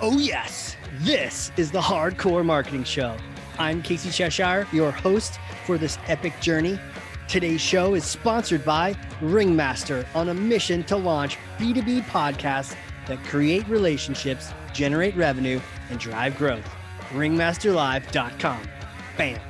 Oh, yes, this is the Hard Corps Marketing Show. I'm Casey Cheshire, your host for this epic journey. Today's show is sponsored by Ringmaster on a mission to launch B2B podcasts that create relationships, generate revenue, and drive growth. Ringmasterlive.com. Bam.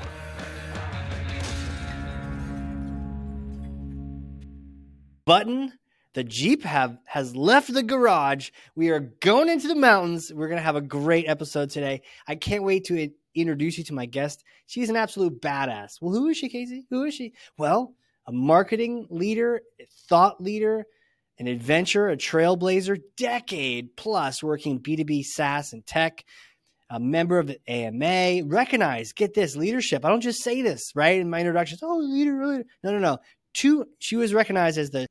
Button the Jeep have has left the garage. We are going into the mountains. We're going to have a great episode today. I can't wait to introduce you to my guest. She's an absolute badass. Well, who is she, Casey? Who is she? Well, a marketing leader, thought leader, an adventurer, a trailblazer, decade plus working B2B SaaS and tech, a member of the AMA, recognized, get this, leadership. I don't just say this, right? In my introductions, oh, leader, leader. No, no, no two she was recognized as the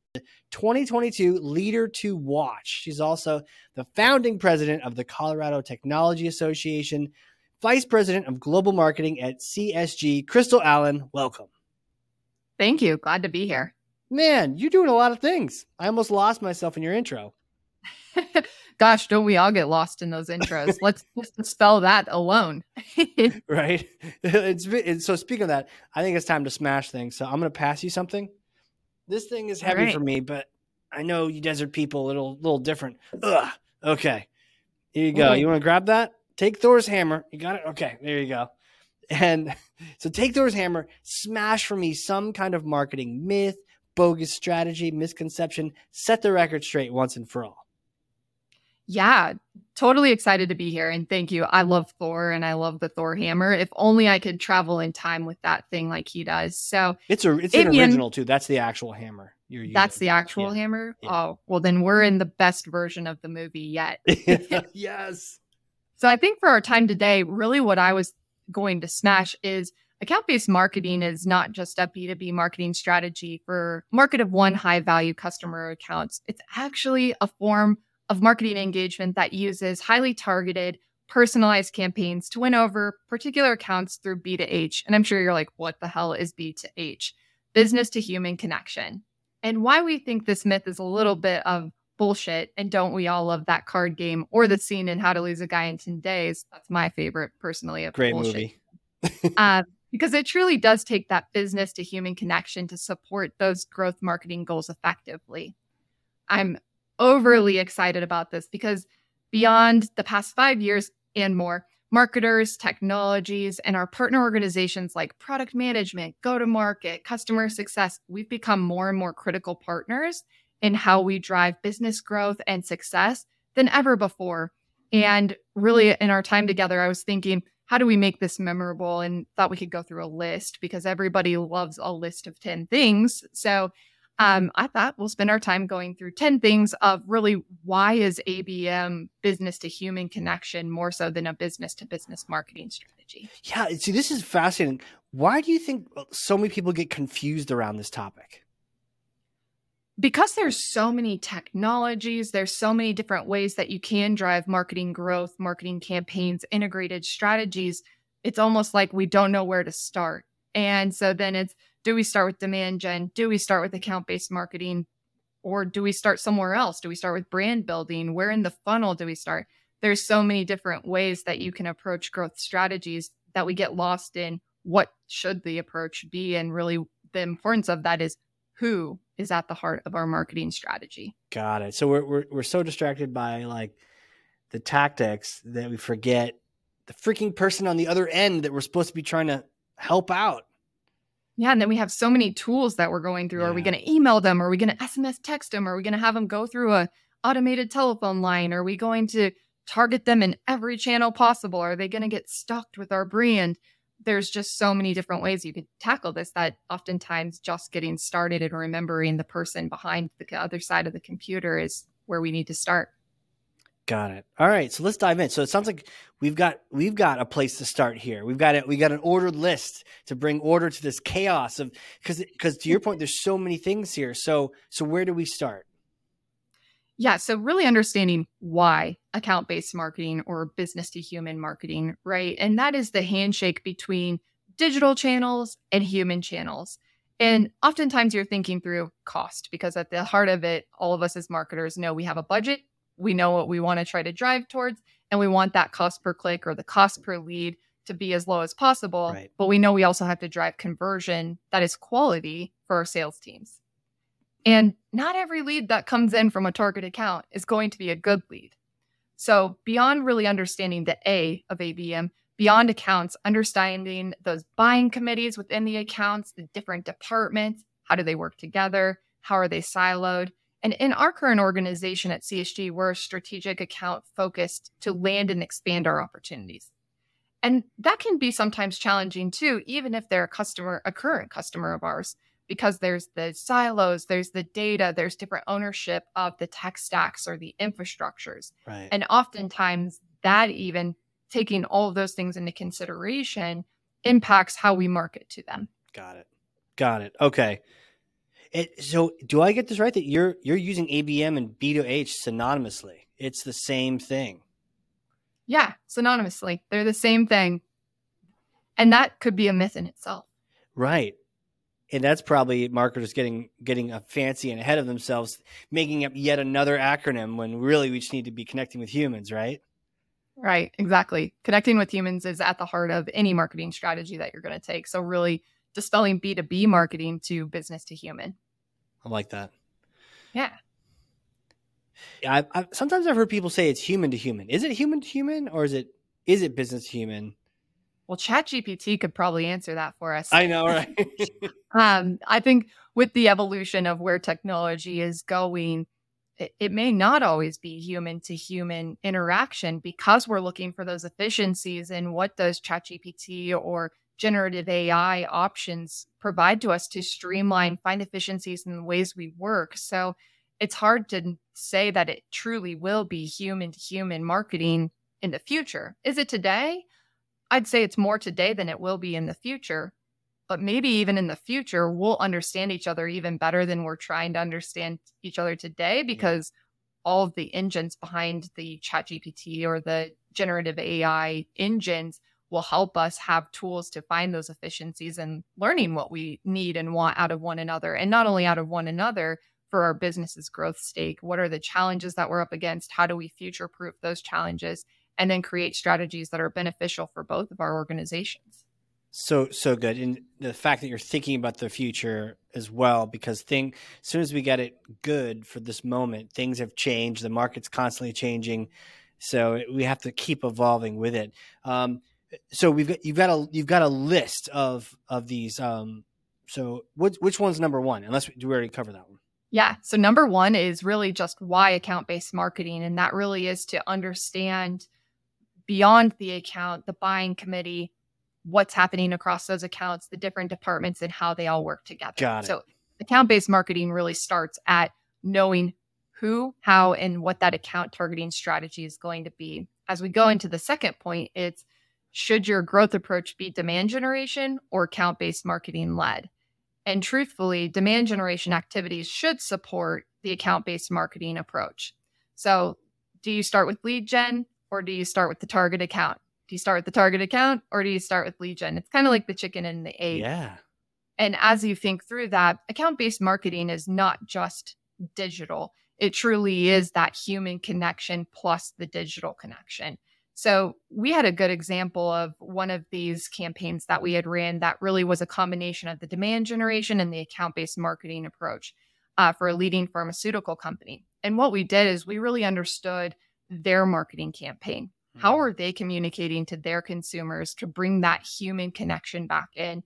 2022 leader to watch. She's also the founding president of the colorado technology association vice president of global marketing at csg crystal allen welcome. Thank you. Glad to be here. Man you're doing a lot of things. I almost lost myself in your intro gosh don't we all get lost in those intros let's just spell that alone right it's, it's, so speaking of that i think it's time to smash things so i'm going to pass you something this thing is heavy right. for me, but I know you desert people a little little different. Ugh. Okay. Here you go. You want to grab that? Take Thor's hammer. You got it? Okay, there you go. And so take Thor's hammer, smash for me some kind of marketing myth, bogus strategy, misconception, set the record straight once and for all. Yeah, totally excited to be here. And thank you. I love Thor and I love the Thor hammer. If only I could travel in time with that thing like he does. So it's a it's an original too. That's the actual hammer. You're That's the actual yeah. hammer. Yeah. Oh, well then we're in the best version of the movie yet. yes. So I think for our time today, really what I was going to smash is account based marketing is not just a B2B marketing strategy for market of one high value customer accounts. It's actually a form of marketing engagement that uses highly targeted, personalized campaigns to win over particular accounts through B2H. And I'm sure you're like, what the hell is B2H? Business to human connection. And why we think this myth is a little bit of bullshit, and don't we all love that card game or the scene in How to Lose a Guy in 10 Days? That's my favorite, personally. Of Great bullshit. movie. uh, because it truly does take that business to human connection to support those growth marketing goals effectively. I'm overly excited about this because beyond the past five years and more, marketers, technologies, and our partner organizations like product management, go to market, customer success, we've become more and more critical partners in how we drive business growth and success than ever before. And really, in our time together, I was thinking, how do we make this memorable? And thought we could go through a list because everybody loves a list of 10 things. So um, I thought we'll spend our time going through 10 things of really why is ABM business to human connection more so than a business to business marketing strategy? Yeah, see, this is fascinating. Why do you think uh, so many people get confused around this topic? Because there's so many technologies, there's so many different ways that you can drive marketing growth, marketing campaigns, integrated strategies. It's almost like we don't know where to start. And so then it's do we start with demand gen? Do we start with account based marketing? Or do we start somewhere else? Do we start with brand building? Where in the funnel do we start? There's so many different ways that you can approach growth strategies that we get lost in what should the approach be. And really, the importance of that is who is at the heart of our marketing strategy. Got it. So we're, we're, we're so distracted by like the tactics that we forget the freaking person on the other end that we're supposed to be trying to help out. Yeah, and then we have so many tools that we're going through. Yeah. Are we going to email them? Are we going to SMS text them? Are we going to have them go through a automated telephone line? Are we going to target them in every channel possible? Are they going to get stalked with our brand? There's just so many different ways you could tackle this that oftentimes just getting started and remembering the person behind the other side of the computer is where we need to start. Got it. All right, so let's dive in. So it sounds like we've got we've got a place to start here. We've got it. We got an ordered list to bring order to this chaos of because because to your point, there's so many things here. So so where do we start? Yeah, so really understanding why account based marketing or business to human marketing, right? And that is the handshake between digital channels and human channels. And oftentimes you're thinking through cost because at the heart of it, all of us as marketers know we have a budget we know what we want to try to drive towards And we want that cost per click or the cost per lead to be as low as possible. Right. But we know we also have to drive conversion that is quality for our sales teams. And not every lead that comes in from a target account is going to be a good lead. So, beyond really understanding the A of ABM, beyond accounts, understanding those buying committees within the accounts, the different departments, how do they work together? How are they siloed? And in our current organization at CSG, we're a strategic account focused to land and expand our opportunities. And that can be sometimes challenging too, even if they're a customer, a current customer of ours, because there's the silos, there's the data, there's different ownership of the tech stacks or the infrastructures. Right. And oftentimes that even taking all of those things into consideration impacts how we market to them. Got it. Got it. Okay. It, so do I get this right that you're you're using ABM and B2H synonymously? It's the same thing. Yeah, synonymously. They're the same thing. And that could be a myth in itself. Right. And that's probably marketers getting getting a fancy and ahead of themselves, making up yet another acronym when really we just need to be connecting with humans, right? Right, exactly. Connecting with humans is at the heart of any marketing strategy that you're going to take. So, really dispelling B2B marketing to business to human. I like that. Yeah. I, I, sometimes I've heard people say it's human to human. Is it human to human or is it is it business to human? Well, ChatGPT could probably answer that for us. I know, right? um, I think with the evolution of where technology is going, it, it may not always be human to human interaction because we're looking for those efficiencies and what does ChatGPT or generative AI options provide to us to streamline, find efficiencies in the ways we work. So it's hard to say that it truly will be human to human marketing in the future. Is it today? I'd say it's more today than it will be in the future. But maybe even in the future, we'll understand each other even better than we're trying to understand each other today because yeah. all of the engines behind the ChatGPT or the generative AI engines will help us have tools to find those efficiencies and learning what we need and want out of one another. And not only out of one another for our business's growth stake, what are the challenges that we're up against? How do we future proof those challenges? And then create strategies that are beneficial for both of our organizations. So so good, and the fact that you're thinking about the future as well, because thing as soon as we get it good for this moment, things have changed. The market's constantly changing, so we have to keep evolving with it. Um, so we've got you've got a you've got a list of of these. Um, so which which one's number one? Unless we, do we already cover that one? Yeah. So number one is really just why account based marketing, and that really is to understand beyond the account, the buying committee, what's happening across those accounts, the different departments, and how they all work together. Got it. So account based marketing really starts at knowing who, how, and what that account targeting strategy is going to be. As we go into the second point, it's should your growth approach be demand generation or account based marketing led? And truthfully, demand generation activities should support the account based marketing approach. So, do you start with lead gen or do you start with the target account? Do you start with the target account or do you start with lead gen? It's kind of like the chicken and the egg. Yeah. And as you think through that, account based marketing is not just digital, it truly is that human connection plus the digital connection. So we had a good example of one of these campaigns that we had ran that really was a combination of the demand generation and the account based marketing approach uh, for a leading pharmaceutical company. And what we did is we really understood their marketing campaign. How mm-hmm. are they communicating to their consumers to bring that human connection back in,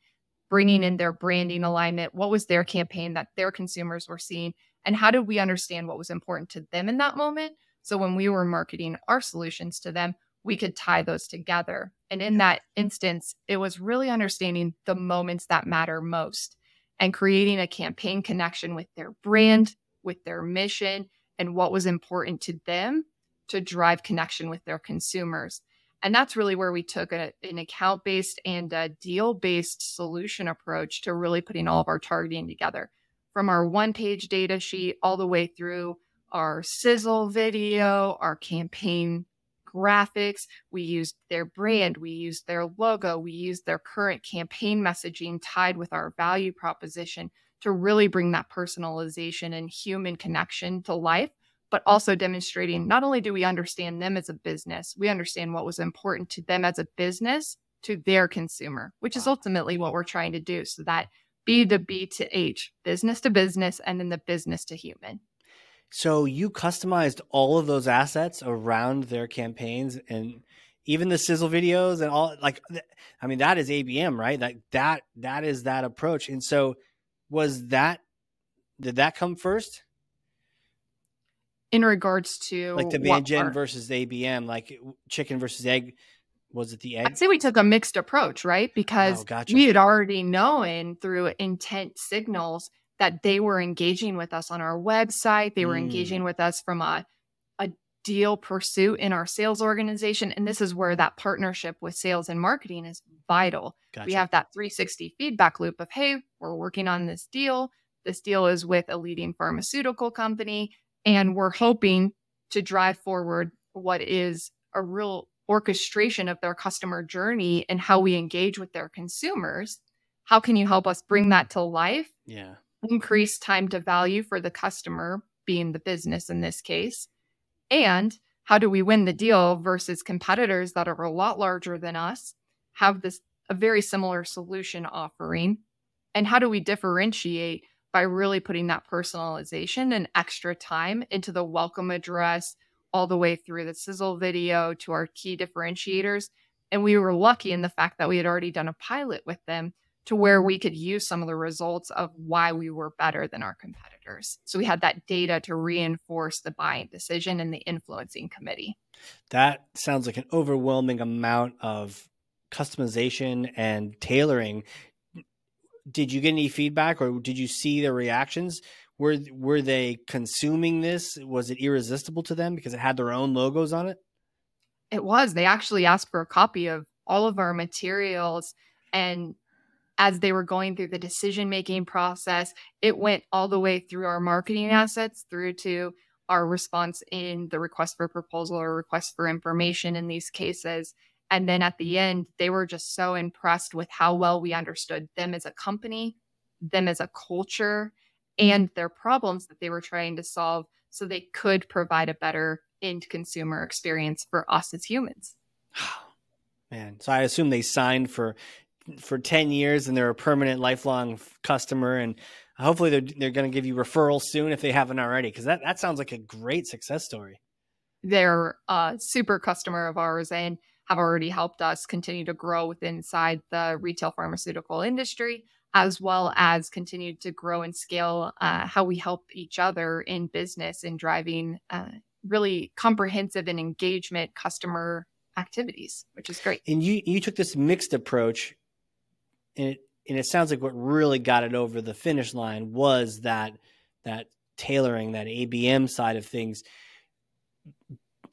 bringing in their branding alignment? What was their campaign that their consumers were seeing? And how did we understand what was important to them in that moment? So when we were marketing our solutions to them, we could tie those together. And in that instance, it was really understanding the moments that matter most and creating a campaign connection with their brand, with their mission, and what was important to them to drive connection with their consumers. And that's really where we took a, an account based and a deal based solution approach to really putting all of our targeting together from our one page data sheet all the way through our sizzle video, our campaign graphics, we used their mm-hmm. brand, we used their logo, we used their current campaign messaging tied with our value proposition to really bring that personalization and human connection to life but mm-hmm. also demonstrating not only do we understand them as a business, we understand what was important to them as a business to their consumer, which is ultimately what we're trying to do. So that B to B to H, business to business, and then the business to human. So you customized all of those assets around their campaigns and even the sizzle videos and all like I mean that is ABM, right? Like that that is that approach. And so was that did that come first? In regards to like the demand gen versus ABM, like chicken versus egg, was it the egg? I'd say we took a mixed approach, right? Because oh, gotcha. we had already known through intent signals that they were engaging with us on our website. They were mm. engaging with us from a, a deal pursuit in our sales organization. And this is where that partnership with sales and marketing is vital. Gotcha. We have that 360 feedback loop of, hey, we're working on this deal. This deal is with a leading pharmaceutical company, and we're hoping to drive forward what is a real orchestration of their customer journey and how we engage with their consumers. How can you help us bring that to life? Yeah. Mm-hmm. Increase time to value for the customer, being the business in this case. And how do we win the deal versus competitors that are a lot larger than us, have this a very similar solution offering? And how do we differentiate by really putting that personalization and extra time into the welcome address all the way through the sizzle video to our key differentiators. And we were lucky in the fact that we had already done a pilot with them to where we could use some of the results of why we were better than our competitors. So we had that data to reinforce the buying decision and the influencing committee. That sounds like an overwhelming amount of customization and tailoring did you get any feedback or did you see the reactions? Were were they consuming this? Was it irresistible to them because it had their own logos on it? It was. They actually asked for a copy of all of our materials and as they were going through the decision making process, it went all the way through our marketing assets through to our response in the request for proposal or request for information in these cases. And then at the end, they were just so impressed with how well we understood them as a company, them as a culture, and their problems that they were trying to solve so they could provide a better end consumer experience for us as humans. Man, so I assume they signed for for 10 years and they're a permanent lifelong customer and hopefully they're they're going to give you referrals soon if they haven't already cuz that that sounds like a great success story. They're a super customer of ours and have already helped us continue to grow within inside the retail pharmaceutical industry, as well as continue to grow and scale uh, how we help each other in business in driving uh, really comprehensive and engagement customer activities, which is great. And you you took this mixed approach, and it and it sounds like what really got it over the finish line was that that tailoring, that ABM side of things.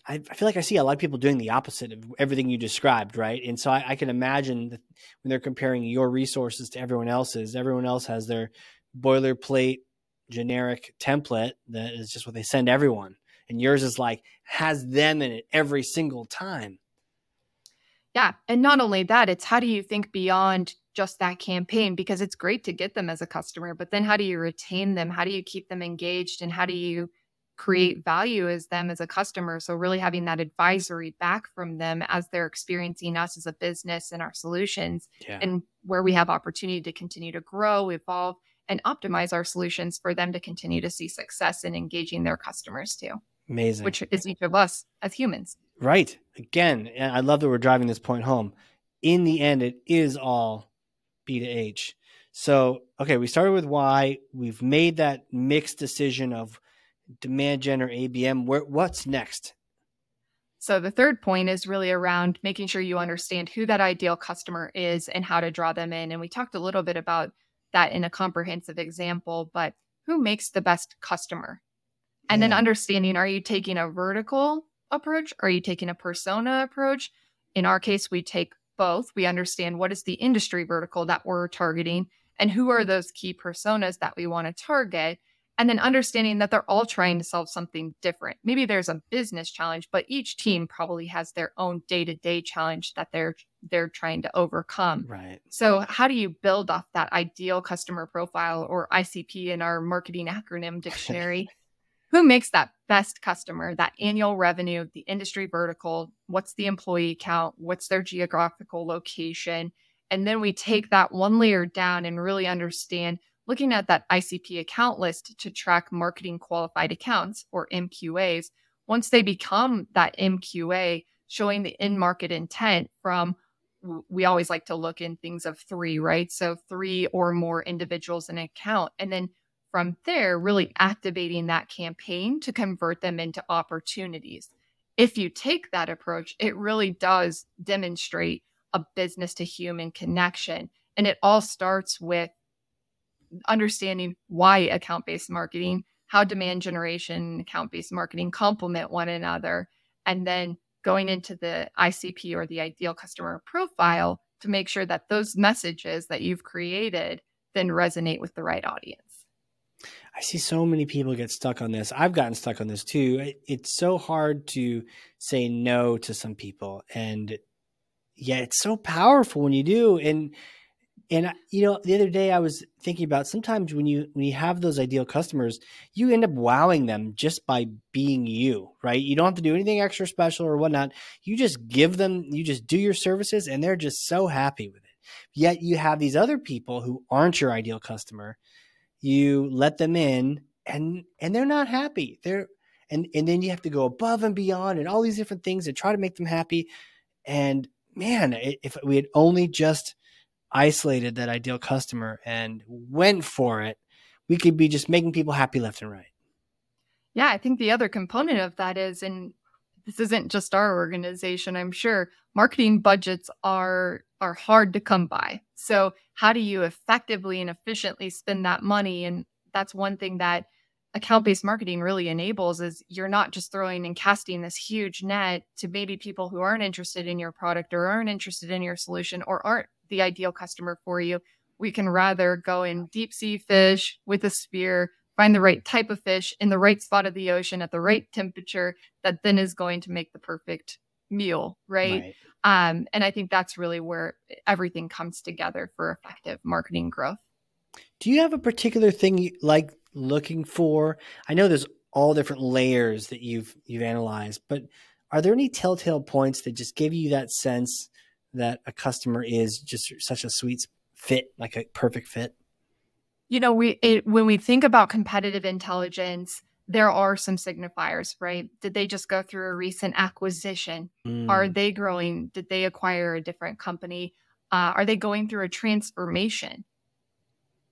I, I feel like I see a lot of people doing the opposite of everything you described, right? And so I, I can imagine that when they're comparing your resources to everyone else's, everyone else has their boilerplate generic template that is just what they send everyone. And yours is like has them in it every single time. Yeah. And not only that, it's how do you think beyond just that campaign? Because it's great to get them as a customer, but then how do you retain them? How do you keep them engaged? And how do you mm-hmm. create value as them as a customer. So really having that advisory back from them as they're experiencing us as a business and our solutions yeah. and where we have opportunity to continue to grow, evolve, and optimize our solutions for them to continue to see success in engaging their customers too. Amazing. Which is each of us as humans. Right. Again, I love that we're driving this point home. In the end, it is all B to H. So, okay, we started with Y. We've made that mixed decision of demand gen or ABM. Where, what's next? So the third point is really around making sure you understand who that ideal customer is and how to draw them in. And we talked a little bit about that in a comprehensive example, but who makes the best customer? And yeah. then understanding are you taking a vertical approach? Are you taking a persona approach? In our case, we take both. We understand what is the industry vertical that we're targeting and who are mm-hmm. those key personas that we want to target and then understanding that they're all trying to solve something different. Maybe there's a business challenge, but each team probably has their own day-to-day challenge that they're they're trying to overcome. Right. So how do you build off that ideal customer profile or ICP in our marketing acronym dictionary? Who makes that best customer, that annual revenue, the industry vertical, what's the employee count, what's their geographical location. And then we take that one layer down and really understand looking at that ICP account list to track marketing qualified accounts or MQAs. Once they become that MQA, showing the in market intent from we always like to look in things of three, right? So three or more individuals in an account. And then from there, really activating that campaign to convert them into opportunities. If you take that approach, it really does demonstrate a business to human connection. And it all starts with understanding why account based marketing, how demand generation, account based marketing complement one another, and then going into the ICP or the ideal customer profile to make sure that those messages that you've created then resonate with the right audience. I see so many people get stuck on this. I've gotten stuck on this too. It's so hard to say no to some people and yeah, it's so powerful when you do. And and you know, the other day I was thinking about sometimes when you when you have those ideal customers, you end up wowing them just by being you, right? You don't have to do anything extra special or whatnot. You just give them, you just do your services, and they're just so happy with it. Yet you have these other people who aren't your ideal customer. You let them in, and and they're not happy. They're and and then you have to go above and beyond and all these different things to try to make them happy. And man, if we had only just isolated that ideal customer and went for it, we could be just making people happy left and right. Yeah, I think the other component of that is, and this isn't just our organization, I'm sure marketing budgets are are hard to come by. So how do you effectively and efficiently spend that money? And that's one thing that account-based marketing really enables is you're not just throwing and casting this huge net to maybe people who aren't interested in your product or aren't interested in your solution or aren't the ideal customer for you. We can rather go in deep sea fish with a spear, find the right type of fish in the right spot of the ocean at the right temperature that then is going to make the perfect meal, right? right. Um, and I think that's really where everything comes together for effective marketing growth. Do you have a particular thing you like looking for? I know there's all different layers that you've you've analyzed, but are there any telltale points that just give you that sense that a customer is just such a sweet fit, like a perfect fit? You know, we it, when we think about competitive intelligence, there are some signifiers, right? Did they just go through a recent acquisition? Mm. Are they growing? Did they acquire a different company? Uh, are they going through a transformation?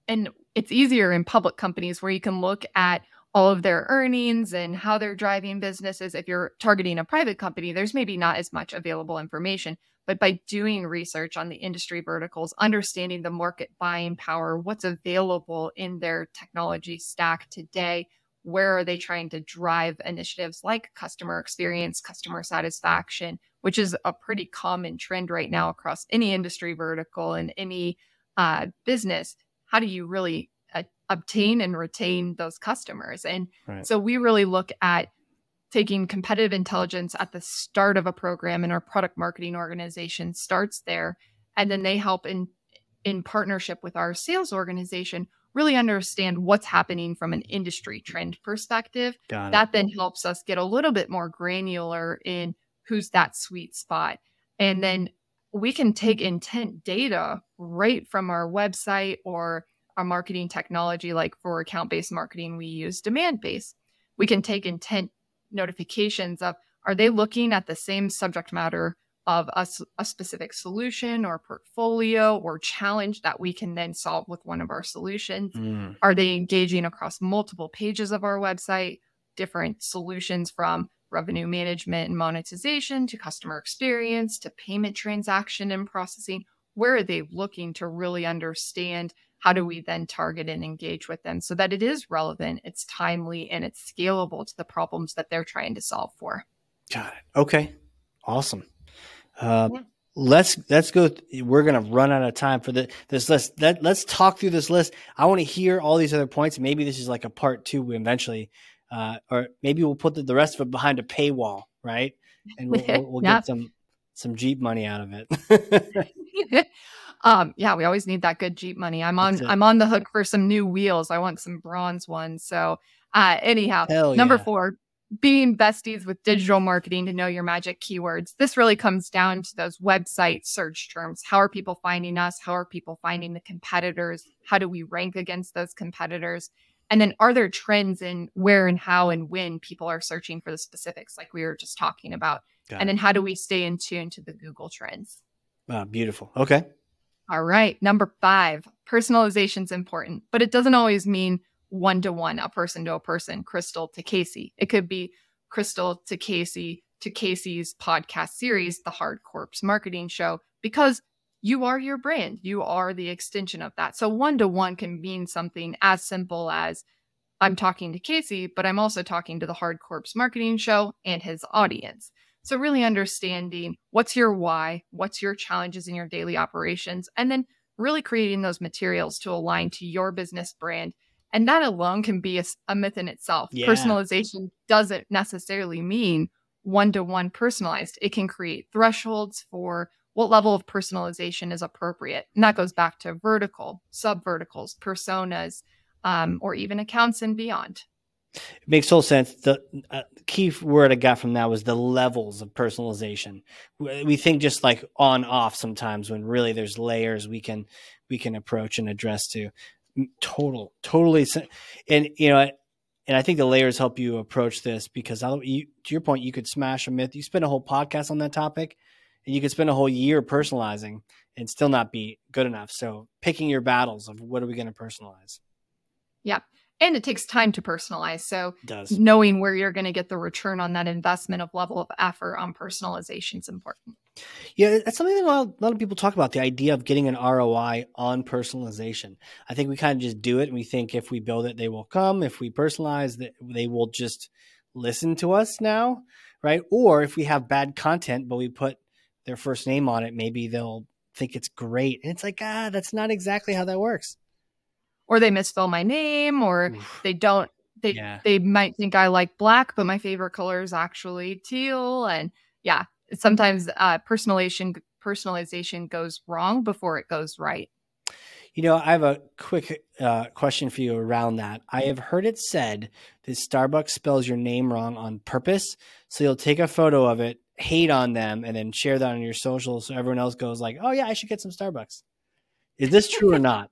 And it's easier in public companies where you can look at all of their earnings and how they're driving businesses. If you're targeting a private company, there's maybe not as much available information. But by doing research on the industry verticals, understanding the market buying power, what's available in their technology stack today, where are they trying to drive initiatives like customer experience, customer satisfaction, which is a pretty common trend right now across any industry vertical and any uh, business. How do you really uh, obtain and retain those customers? And right. so we really look at taking competitive intelligence at the start of a program and our product marketing organization starts there and then they help in in partnership with our sales organization really understand what's happening from an industry trend perspective. That then helps us get a little bit more granular in who's that sweet spot. And then we can take intent data right from our website or our marketing technology like for account based marketing we use Demandbase we can take intent notifications of are they looking at the same subject matter of a, a, specific solution or portfolio or challenge that we can then solve with one of our solutions? Mm. Are they engaging across multiple pages of our website, different solutions from revenue management and monetization to customer experience to payment transaction and processing? Where are they looking to really understand how do we then target and engage with them so that it is relevant, it's timely, and it's scalable to the problems that they're trying to solve for? Got it. Okay. Awesome. Uh, yeah. Let's let's go. We're gonna run out of time for the, this list. Let, let's talk through this list. I want to hear all these other points. Maybe this is like a part two eventually, uh, or maybe we'll put the, the, rest of it behind a paywall, right? And we'll, we'll, we'll get some some Jeep money out of it. Um, yeah, we always need that good Jeep money. I'm on I'm on the hook for some new wheels. I want some bronze ones. So uh anyhow, number four, being besties with digital marketing to know your magic keywords. This really comes down to those website search terms. How are people finding us? How are people finding the competitors? How do we rank against those competitors? And then are there trends in where and how and when people are searching for the specifics, like we were just talking about? Got and it. then how do we stay in tune to the Google trends? Wow, beautiful. Okay. All right. Number five, personalization is important, but it doesn't always mean one to one, a person to a person, Crystal to Casey. It could be Crystal to Casey to Casey's podcast series, The Hard Corps Marketing Show, because you are your brand. You are the extension of that. So one to one can mean something as simple as I'm talking to Casey, but I'm also talking to the Hard Corps Marketing Show and his audience. So really understanding what's your why, what's your challenges in your daily operations, and then really creating those materials to align to your business brand and that alone can be a, a myth in itself. Yeah. Personalization doesn't necessarily mean one to one personalized, it can create thresholds for what level of personalization is appropriate. And that goes back to vertical, sub verticals, personas, um, or even accounts and beyond. It makes total sense. The uh, key word I got from that was the levels of personalization. We think just like on off sometimes when really there's layers we can we can approach and address to total, totally. And you know, and I think the layers help you approach this because you, to your point, you could smash a myth. You spend a whole podcast on that topic, and you could spend a whole year personalizing and still not be good enough. So picking your battles of what are we going to personalize. Yeah. And it takes time to personalize. So knowing where you're going to get the return on that investment of level of effort on personalization is important. Yeah, that's something that a lot, a lot, of people talk about the idea of getting an ROI on personalization. I think we kind of just do it and we think if we build it, they will come. If we personalize, that they will just listen to us now, right? Or if we have bad content, but we put their first name on it, maybe they'll think it's great. And it's like, ah, that's not exactly how that works. Or they misspell my name, or Oof. they don't. They yeah. they might think I like black, but my favorite color is actually teal. And yeah, sometimes uh, personalization personalization goes wrong before it goes right. You know, I have a quick uh, question for you around that. I have heard it said that Starbucks spells your name wrong on purpose, so you'll take a photo of it, hate on them, and then share that on your social, so everyone else goes like, "Oh yeah, I should get some Starbucks." Is this true or not?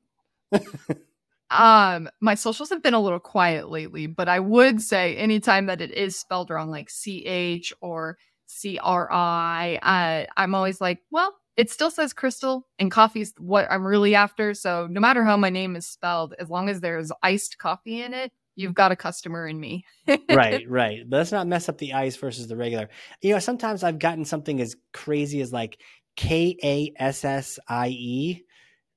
um, my socials have been a little quiet lately, but I would say anytime that it is spelled wrong, like ch or C R I. Uh, I'm always like, well, it still says crystal and coffee's what I'm really after. So no matter how my name is spelled, as long as there's iced coffee in it, you've got a customer in me. right, right. But let's not mess up the ice versus the regular. You know, sometimes I've gotten something as crazy as like K A S S I E.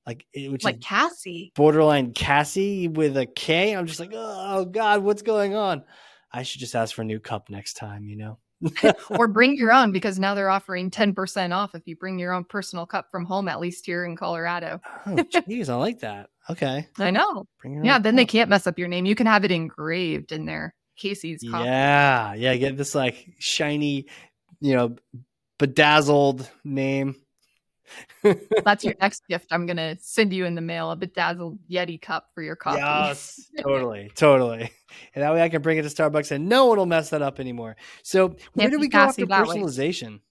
Like which like Cassie, borderline Cassie with a K. I'm just like, oh God, what's going on? I should just ask for a new cup next time, you know. or bring your own because now they're offering 10% off if you bring your own personal cup from home, at least here in Colorado. oh, jeez, I like that. Okay. I know. yeah, then cup. they can't mess up your name. You can have it engraved in there. Casey's cup. Yeah. Yeah. Get this like shiny, you know, bedazzled name. That's your next gift. I'm gonna send you in the mail a bedazzled Yeti cup for your coffee. Yes, totally, totally. And that way I can bring it to Starbucks and no one will mess that up anymore. So where do we go after personalization? Way.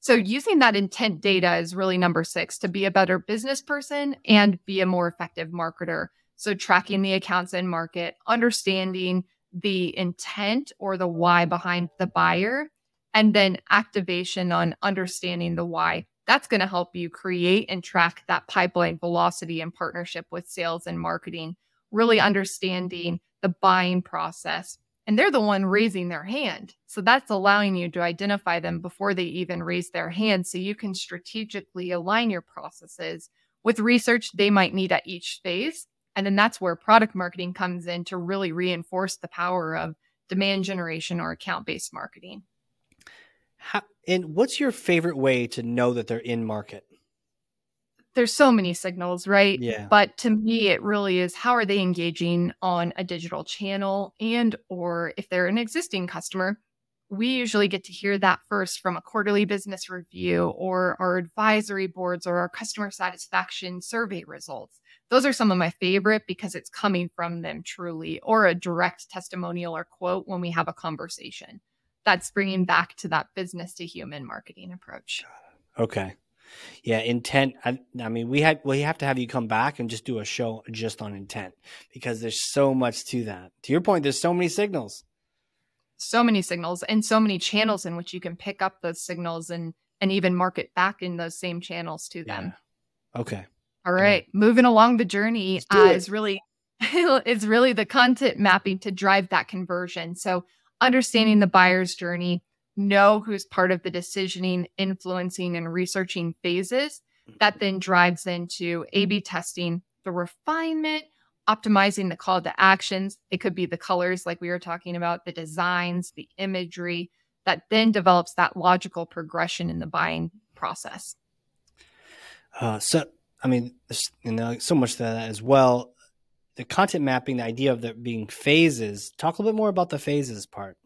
So using that intent data is really number six to be a better business person and be a more effective marketer. So tracking the accounts in market, understanding the intent or the why behind the buyer, and then activation on understanding the why that's going to help you create and track that pipeline velocity in partnership with sales and marketing, really understanding the buying process. And they're the one raising their hand. So that's allowing you to identify them before they even raise their hand. So you can strategically align your processes with research they might need at each phase. And then that's where product marketing comes in to really reinforce the power of demand generation or account based marketing. How, and what's your favorite way to know that they're in market? There's so many signals, right? Yeah. But to me, it really is how are they engaging on a digital channel and or if they're an existing customer, we usually get to hear that first from a quarterly business review or our advisory boards or our customer satisfaction survey results. those are some of my favorite because it's coming from them truly, or a direct testimonial or quote when we have a conversation. That's bringing back to that business to human marketing approach. Okay. Yeah, intent. I, I, mean, we had we have to have you come back and just do a show just on intent because there's so much to that. To your point, there's so many signals, so many signals, and so many channels in which you can pick up those signals and and even market back in those same channels to them. Yeah. Okay. All right, yeah. moving along the journey uh, is really is really the content mapping to drive that conversion. So understanding the buyer's journey, know who's part of the decisioning, influencing, and researching phases that then drives into A B testing, the refinement, optimizing the call to actions. It could be the colors, like we were talking about, the designs, the imagery that then develops that logical progression in the buying process. Uh, so, I mean, you know, so much to that as well. The content mapping, the idea of there being phases. Talk a little bit more about the phases part.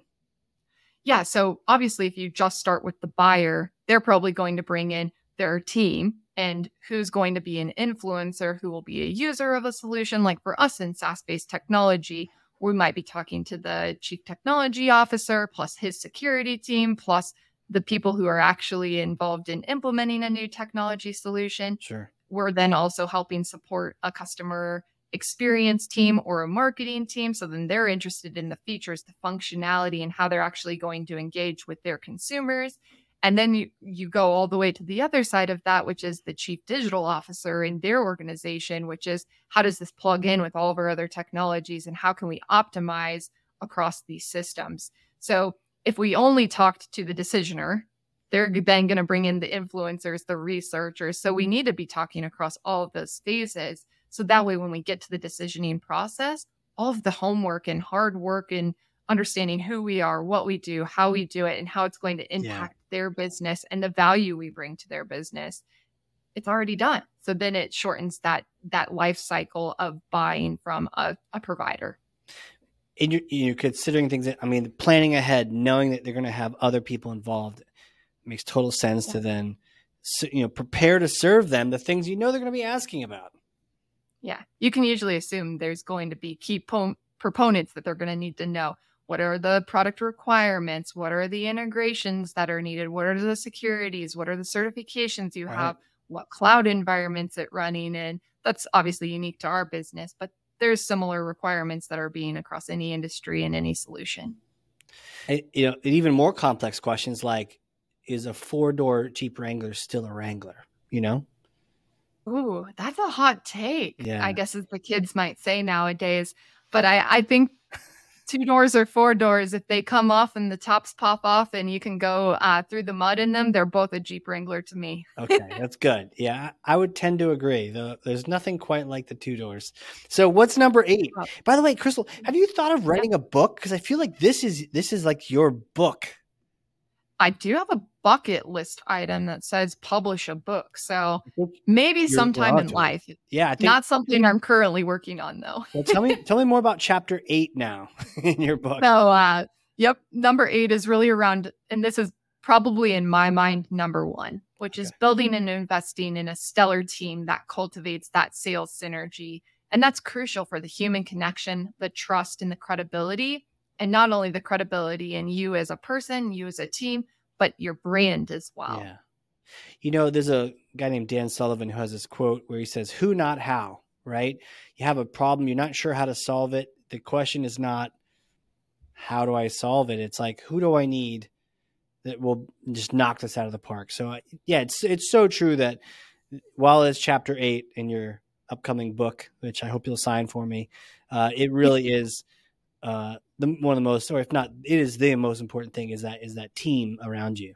Yeah. So obviously, if you just start with the buyer, they're probably going to bring in their team and who's going to be an influencer, who will be a user of a solution. Like for us in SaaS based technology, we might be talking to the chief technology officer, plus his security team, plus the people who are actually involved in implementing a new technology solution. Sure. We're then also helping support a customer experience team or a marketing team. So then they're interested in the features, the functionality, and how they're actually going to engage with their consumers. And then you, you go all the way to the other side of that, which is the chief digital officer in their organization, which is how does this plug in with all of our other technologies and how can we optimize across these systems? So if we only talked to the decisioner, they're then going to bring in the influencers, the researchers. So we need to be talking across all of those phases so that way, when we get to the decisioning process, all of the homework and hard work and understanding who we are, what we do, how we do it, and how it's going to impact yeah. their business and the value we bring to their business, it's already done. So then it shortens that that life cycle of buying from a, a provider. And you're, you're considering things that I mean, planning ahead, knowing that they're going to have other people involved, makes total sense yeah. to then, you know, prepare to serve them the things you know they're going to be asking about. Yeah. You can usually assume there's going to be key po- proponents that they're going to need to know. What are the product requirements? What are the integrations that are needed? What are the securities? What are the certifications you right. have? What cloud environments it running in? That's obviously unique to our business, but there's similar requirements that are being across any industry and any solution. And, you know, even more complex questions like, is a four door Jeep Wrangler still a Wrangler? You know, Ooh, that's a hot take. Yeah. I guess as the kids might say nowadays. But I, I think two doors or four doors, if they come off and the tops pop off and you can go uh, through the mud in them, they're both a Jeep Wrangler to me. okay, that's good. Yeah, I would tend to agree. Though there's nothing quite like the two doors. So what's number eight? Oh. By the way, Crystal, have you thought of writing a book? Because I feel like this is this is like your book. I do have a bucket list item that says publish a book. So maybe sometime in life. Yeah, think, not something I'm currently working on though. well, tell me, tell me more about chapter eight now in your book. So, uh, yep, number eight is really around, and this is probably in my mind number one, which is building and investing in a stellar team that cultivates that sales synergy. And that's crucial for the human connection, the trust, and the credibility and not only the credibility in you as a person, you as a team, but your brand as well. Yeah. You know, there's a guy named Dan Sullivan who has this quote where he says, Who, not how, right? You have a problem, you're not sure how to solve it. The question is not, How do I solve it? It's like, Who do I need that will just knock this out of the park? So, uh, yeah, it's, it's so true that while it's chapter eight in your upcoming book, which I hope you'll sign for me, uh, it really is uh, the one of the most, or if not, it is the most important thing is that is that team around you.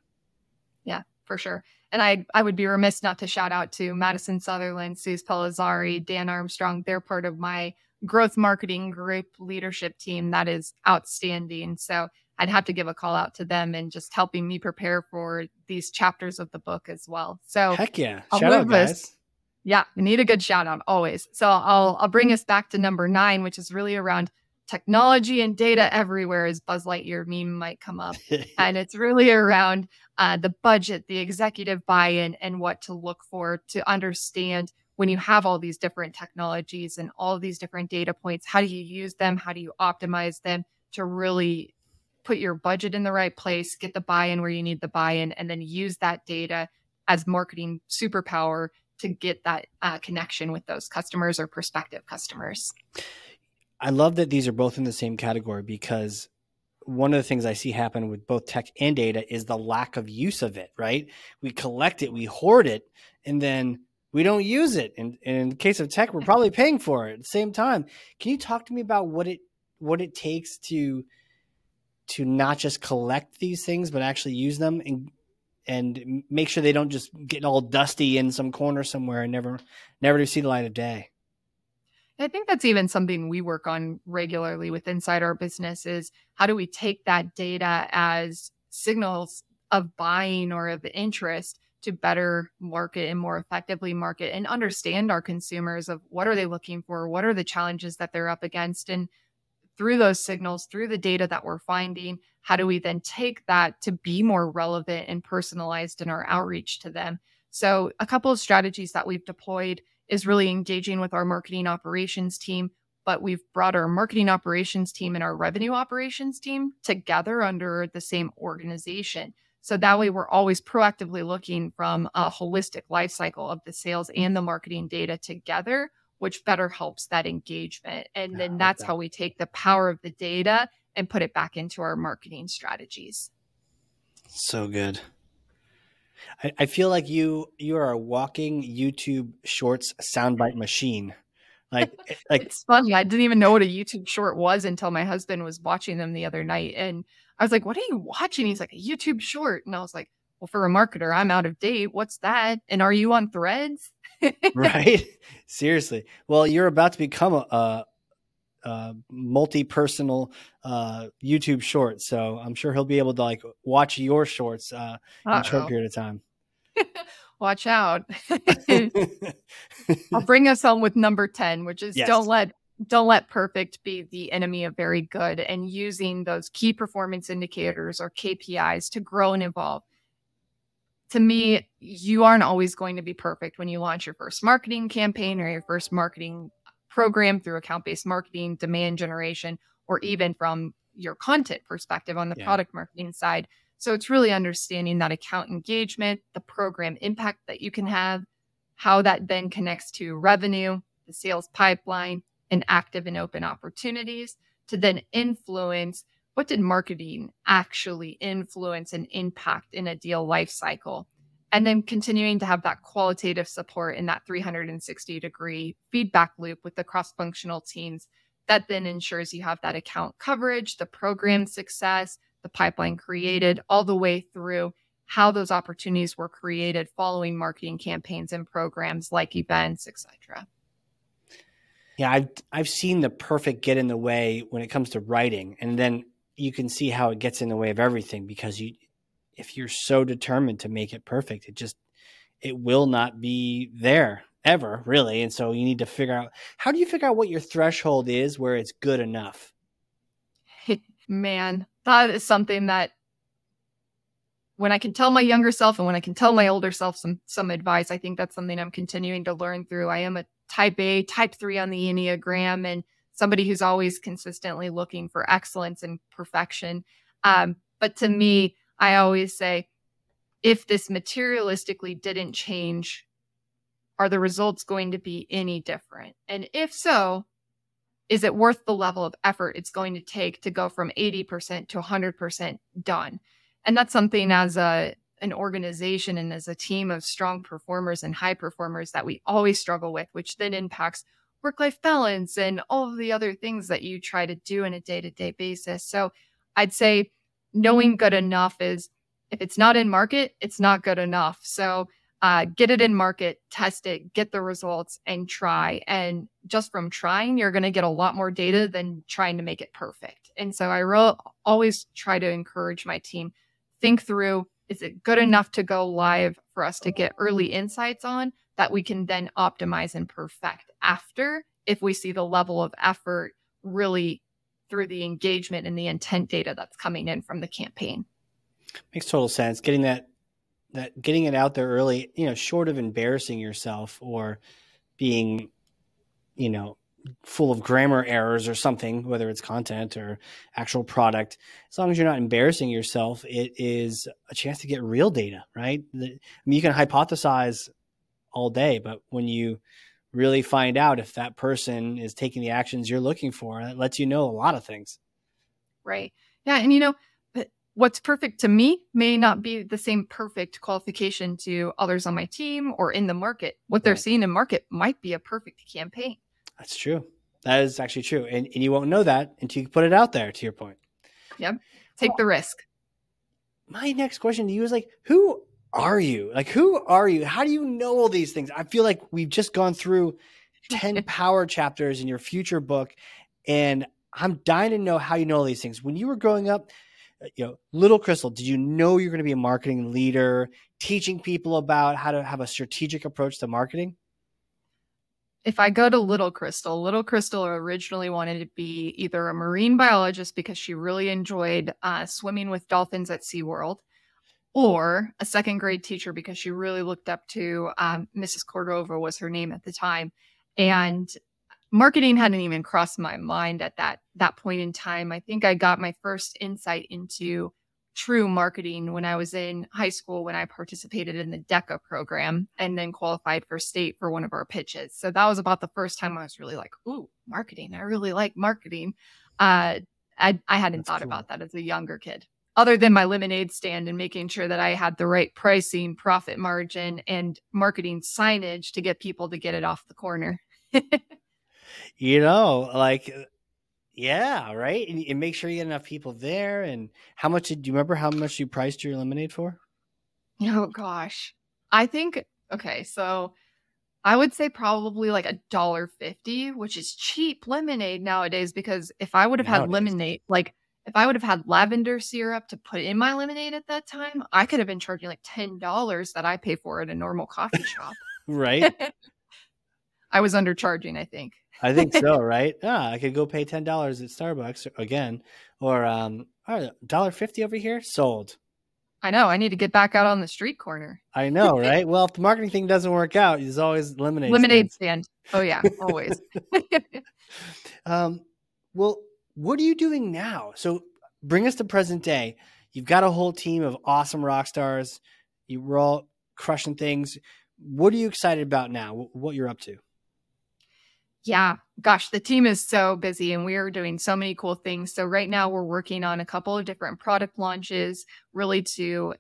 Yeah, for sure. And I I would be remiss not to shout out to Madison Southerlin, Suz Pelizzari, Dan Armstrong. They're part of my growth marketing group leadership team. That is outstanding. So I'd have to give a call out to them and just helping me prepare for these chapters of the book as well. So heck yeah, I'll shout out guys. This. Yeah, we need a good shout out always. So I'll I'll bring us back to number nine, which is really around technology and data everywhere as Buzz Lightyear meme might come up. and it's really around uh, the budget, the executive buy in, and what to look for to understand when you have all these different technologies and all these different data points, how do you use them? How do you optimize them to really put your budget in the right place, get the buy in where you need the buy in, and then use that data as marketing superpower to get that uh, connection with those customers or prospective customers. I love that these are both in the same category because one of the things I see happen with both tech and data is the lack of use of it, right? We collect it, we hoard it, and then we don't use it. And, and in the case of tech, we're probably paying for it at the same time. Can you talk to me about what it what it takes to to not just collect these things, but actually use them and and make sure they don't just get all dusty in some corner somewhere and never never to see the light of day. I think that's even something we work on regularly with inside our business is how do we take that data as signals of buying or of interest to better market and more effectively market and understand our consumers of what are they looking for what are the challenges that they're up against and through those signals through the data that we're finding how do we then take that to be more relevant and personalized in our outreach to them? So a couple of strategies that we've deployed is really engaging with our marketing operations team but we've brought our marketing operations team and our revenue operations team together under the same organization so that way we're always proactively looking from a holistic life cycle of the sales and the marketing data together, which better helps that engagement. And then that's that. how we take the power of the data and put it back into our marketing strategies. So good. I, I feel like you you are a walking YouTube Shorts soundbite machine. Like, eh, like it's funny. I didn't even know what a YouTube short was until my husband was watching them the other night, and I was like, "What are you watching?" He's like, "A YouTube short," and I was like, "Well, for a marketer, I'm out of date. What's that? And are you on Threads?" right. Seriously. Well, you're about to become a, a, a multi-personal uh, YouTube short, so I'm sure he'll be able to like watch your shorts uh, in a short period of time. Watch out. I'll bring us home with number 10, which is yes. don't let don't let perfect be the enemy of very good and using those key performance indicators or KPIs to grow and evolve. To me, you aren't always going to be perfect when you launch your first marketing campaign or your first marketing program through account based marketing, demand generation, or mm. even from your content perspective on the yeah. product marketing side. So it's really understanding that account engagement, the program impact that you can have, how that then connects to revenue, the sales pipeline, and active and open opportunities to then influence what did marketing actually influence and impact in a deal life cycle and then continuing to have that qualitative support in that 360 degree feedback loop with the cross functional teams that then ensures you have that account coverage the program success the pipeline created all the way through how those opportunities were created following marketing campaigns and programs like events etc yeah, I've I've seen the perfect get in the way when it comes to writing, and then you can see how it gets in the way of everything because you, if you're so determined to make it perfect, it just it will not be there ever really, and so you need to figure out how do you figure out what your threshold is where it's good enough. Man, that is something that when I can tell my younger self and when I can tell my older self some some advice, I think that's something I'm continuing to learn through. I am a type A, type three on the Enneagram, and somebody who's always consistently looking for excellence and perfection. Um, but to me, I always say, if this materialistically didn't change, are the results going to be any different? And if so, is it worth the level of effort it's going to take to go from 80% to 100% done? And that's something as a an organization and as a team of strong performers and high performers that we always struggle with, which then impacts work life balance and all of the other things that you try to do in a day to day basis. So I'd say knowing good enough is if it's not in market, it's not good enough. So uh, get it in market, test it, get the results, and try. And just from trying, you're going to get a lot more data than trying to make it perfect. And so I re- always try to encourage my team think through is it good enough to go live for us to get early insights on that we can then optimize and perfect after if we see the level of effort really through the engagement and the intent data that's coming in from the campaign. Makes total sense. Getting that that getting it out there early, you know, short of embarrassing yourself or being, you know, full of grammar errors or something, whether it's content or actual product, as long as you're not embarrassing yourself, it is a chance to get real data, right? I mean, you can hypothesize all day, but when you really find out if that person is taking the actions you're looking for, It lets you know a lot of things. Right. Yeah. And you know, what's perfect to me may not be the same perfect qualification to others on my team or in the market. What they're right. seeing in market might be a perfect campaign. That's true. That is actually true. And, and you won't know that until you put it out there, to your point. Yep. Take the risk. My next question to you is like, who are you? Like, who are you? How do you know all these things? I feel like we've just gone through 10 power chapters in your future book, and I'm dying to know how you know all these things. When you were growing up, uh, you know, little Crystal, did you know you're going to be a marketing leader, teaching people about how to have a strategic approach to marketing? if I go to Little Crystal, Little Crystal originally wanted to be either a marine biologist because she really enjoyed uh, swimming with dolphins at SeaWorld, or a second grade teacher because she really looked up to um, Mrs. Cordova was her name at the time, and marketing hadn't even crossed my mind at that that point in time. I think I got my first insight into true marketing when I was in high school when I participated in the DECA program and then qualified for state for one of our pitches. So that was about the first time I was really like, ooh, marketing. I really like marketing. Uh, I, I hadn't That's thought cool. about that as a younger kid, other than my lemonade stand and making sure that I had the right pricing, profit margin, and marketing signage to get people to get it off the corner. you know, like uh, yeah, right. And, and, make sure you get enough people there. And how much did you remember how much you priced your lemonade for? Oh gosh. I think okay, so I would say probably like a dollar fifty, which is cheap lemonade nowadays because if I would have had lemonade like if I would have had lavender syrup to put in my lemonade at that time, I could have been charging like ten dollars that I pay for at a normal coffee shop. right. I was undercharging, I think. I think so, right? Yeah, I could go pay ten dollars at Starbucks again, or um, dollar fifty over here sold. I know. I need to get back out on the street corner. I know, right? well, if the marketing thing doesn't work out, there's always lemonade. Lemonade stand. Oh yeah, always. um, well, what are you doing now? So bring us to present day. You've got a whole team of awesome rock stars. You were all crushing things. What are you excited about now? What you're up to? Yeah, gosh, the team is so busy and we are doing so many cool things. So, right now, we're working on a couple of different product launches really to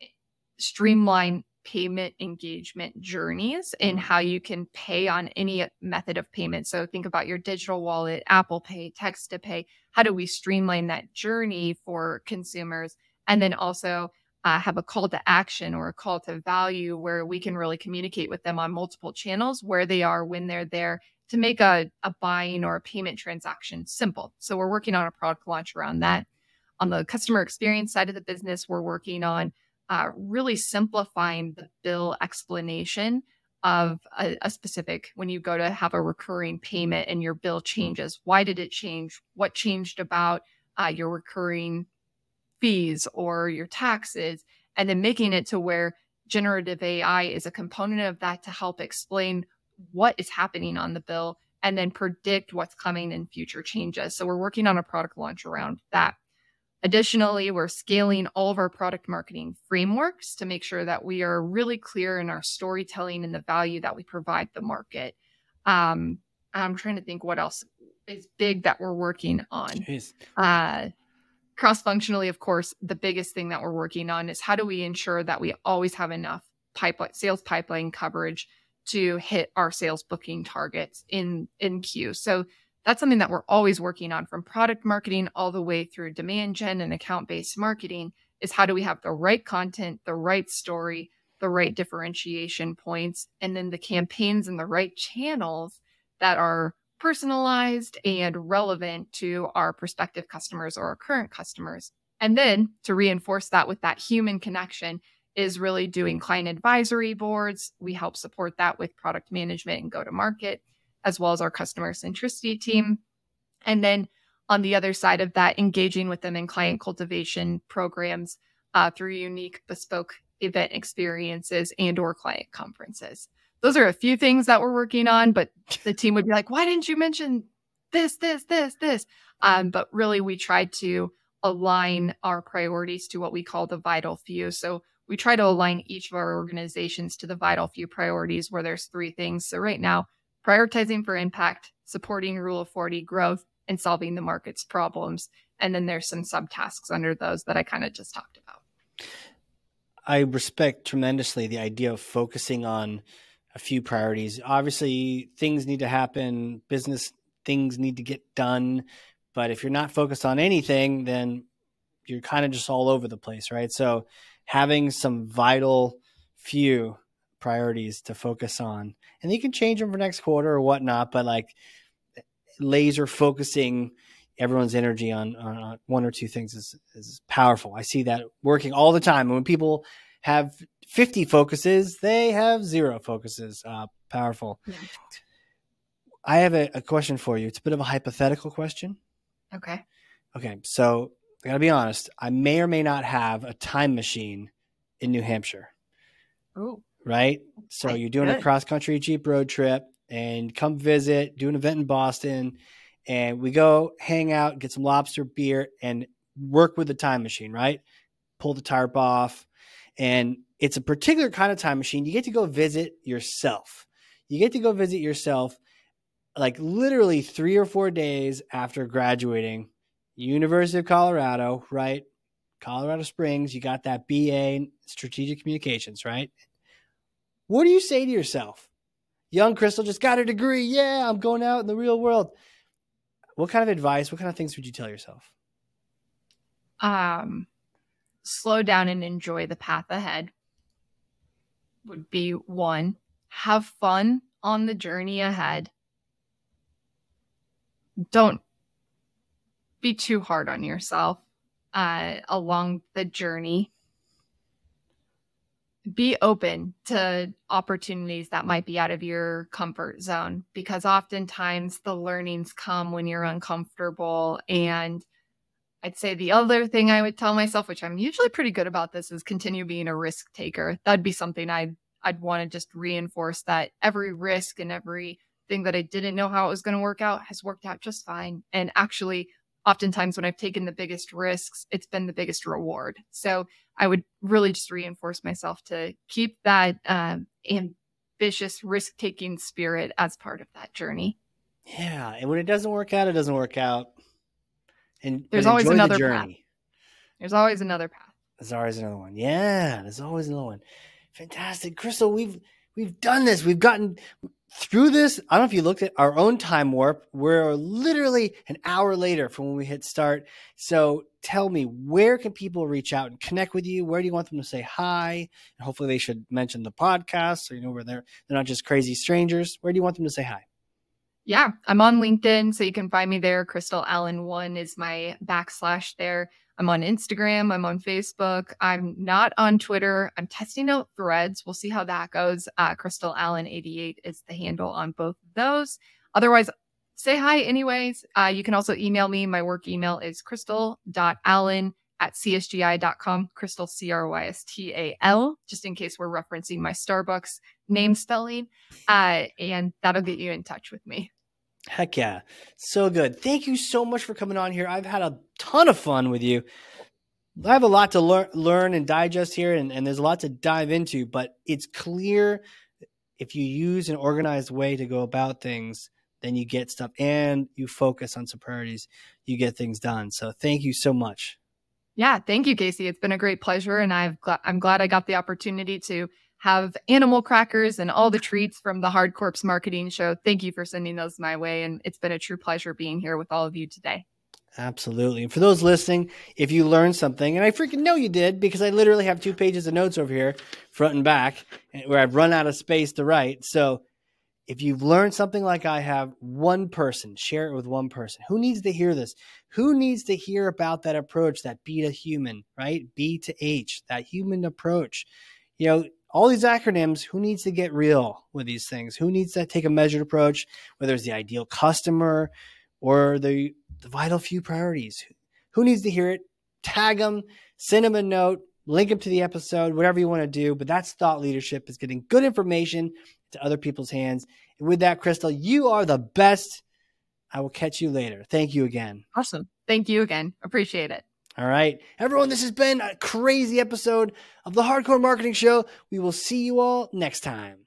streamline payment engagement journeys and how you can pay on any method of payment. So, think about your digital wallet, Apple Pay, text to pay. How do we streamline that journey for consumers? And then also, uh, have a call to action or a call to value where we can really communicate with them on multiple channels where they are when they're there to make a, a buying or a payment transaction simple. So we're working on a product launch around that. On the customer experience side of the business, we're working on uh, really simplifying the bill explanation of a, a, specific when you go to have a recurring payment and your bill changes. Why did it change? What changed about uh, your recurring fees or your taxes? And then making it to where generative AI is a component of that to help explain what is happening on the bill and then predict what's coming in future changes. So we're working on a product launch around that. Additionally, we're scaling all of our product marketing frameworks to make sure that we are really clear in our storytelling and the value that we provide the market. Um, I'm trying to think what else is big that we're working on. Uh, Cross functionally, of course, the biggest thing that we're working on is how do we ensure that we always have enough pipeline sales pipeline coverage to hit our sales booking targets in in queue. So that's something that we're always working on from product marketing all the way through demand gen and account based marketing is how do we have the right content, the right story, the right differentiation points, and then the campaigns and the right channels that are personalized and relevant to our prospective customers or our current customers. And then to reinforce that with that human connection is really doing client advisory boards. We help support that with product management and go to market, as well as our customer centricity team. And then on the other side of that, engaging with them in client cultivation programs uh, through unique bespoke event experiences and or client conferences. those are a few things that we're working on, but the team would be like, why didn't you mention this, this, this, this? Um, but really, we try to align our priorities to what we call the vital few. So we try to align each of our organizations to the vital few priorities where there's three things. So right now, prioritizing for impact, supporting rule of 40 growth, and solving the market's problems. And then there's some subtasks under those that I kind of just talked about. I respect tremendously the idea of focusing on a few priorities. Obviously, things need to happen, business things need to get done. But if you're not focused on anything, then you're kind of just all over the place, right? So having some vital few priorities to focus on, and you can change them for next quarter or whatnot, but like laser focusing everyone's energy on, on one or two things is, is powerful. I see that working all the time. When people have 50 focuses, they have zero focuses. Uh, powerful. Yeah. I have a, a, question for you. It's a bit of a hypothetical question. Okay. Okay. So I gotta be honest. I may or may not have a time machine in New Hampshire. Oh. Right. So you're doing Good. a cross country Jeep road trip and come visit, do an event in Boston and we go hang out, get some lobster beer, and work with the time machine, right? Pull the tarp off. And it's a particular kind of time machine. You get to go visit yourself. You get to go visit yourself like literally three or four days after graduating, University of Colorado, right? Colorado Springs, you got that BA in strategic communications, right? What do you say to yourself? Young Crystal just got a degree. Yeah, I'm going out in the real world. What kind of advice, what kind of things would you tell yourself? Um, slow down and enjoy the path ahead would be one. Have fun on the journey ahead. Don't be too hard on yourself uh, along the journey be open to opportunities that might be out of your comfort zone because oftentimes the learnings come when you're uncomfortable and I'd say the other thing I would tell myself, which I'm usually pretty good about this, is continue being a risk taker. That'd be something I'd I'd want to just reinforce that every risk and every thing that I didn't know how it was going to work out has worked out just fine. And actually, oftentimes when I've taken the biggest risks, it's been the biggest reward. So I would really just reinforce myself to keep that um, ambitious risk taking spirit as part of that journey. Yeah. And when it doesn't work out, it doesn't work out. And there's always another the path. There's always another path. There's always another one. Yeah. There's always another one. Fantastic. Crystal, we've we've done this. We've gotten through this, I don't know if you looked at our own time warp. We're literally an hour later from when we hit start. So tell me, where can people reach out and connect with you? Where do you want them to say hi? And hopefully they should mention the podcast so you know where they're they're not just crazy strangers. Where do you want them to say hi? Yeah, I'm on LinkedIn, so you can find me there. Crystal Allen one is my backslash there. I'm on Instagram. I'm on Facebook. I'm not on Twitter. I'm testing out threads. We'll see how that goes. Uh, Crystal Allen 88 is the handle on both of those. Otherwise, say hi anyways. Uh, you can also email me. My work email is crystal.allen at csgi.com, crystal, C R Y S T A L, just in case we're referencing my Starbucks name spelling. Uh, and that'll get you in touch with me. Heck yeah. So good. Thank you so much for coming on here. I've had a ton of fun with you. I have a lot to lear- learn and digest here, and, and there's a lot to dive into, but it's clear if you use an organized way to go about things, then you get stuff and you focus on some priorities, you get things done. So thank you so much. Yeah, thank you, Casey. It's been a great pleasure, and I've gl- I'm glad I got the opportunity to have animal crackers and all the treats from the Hard Corps marketing show. Thank you for sending those my way. And it's been a true pleasure being here with all of you today. Absolutely. And for those listening, if you learned something, and I freaking know you did because I literally have two pages of notes over here, front and back, where I've run out of space to write. So if you've learned something like I have, one person, share it with one person. Who needs to hear this? Who needs to hear about that approach, that B to human, right? B to H, that human approach? You know, all these acronyms, who needs to get real with these things? Who needs to take a measured approach, whether it's the ideal customer or the, the vital few priorities? Who needs to hear it? Tag them, send them a note, link them to the episode, whatever you want to do. But that's thought leadership is getting good information to other people's hands. And with that, Crystal, you are the best. I will catch you later. Thank you again. Awesome. Thank you again. Appreciate it. All right. Everyone, this has been a crazy episode of the Hard Corps Marketing Show. We will see you all next time.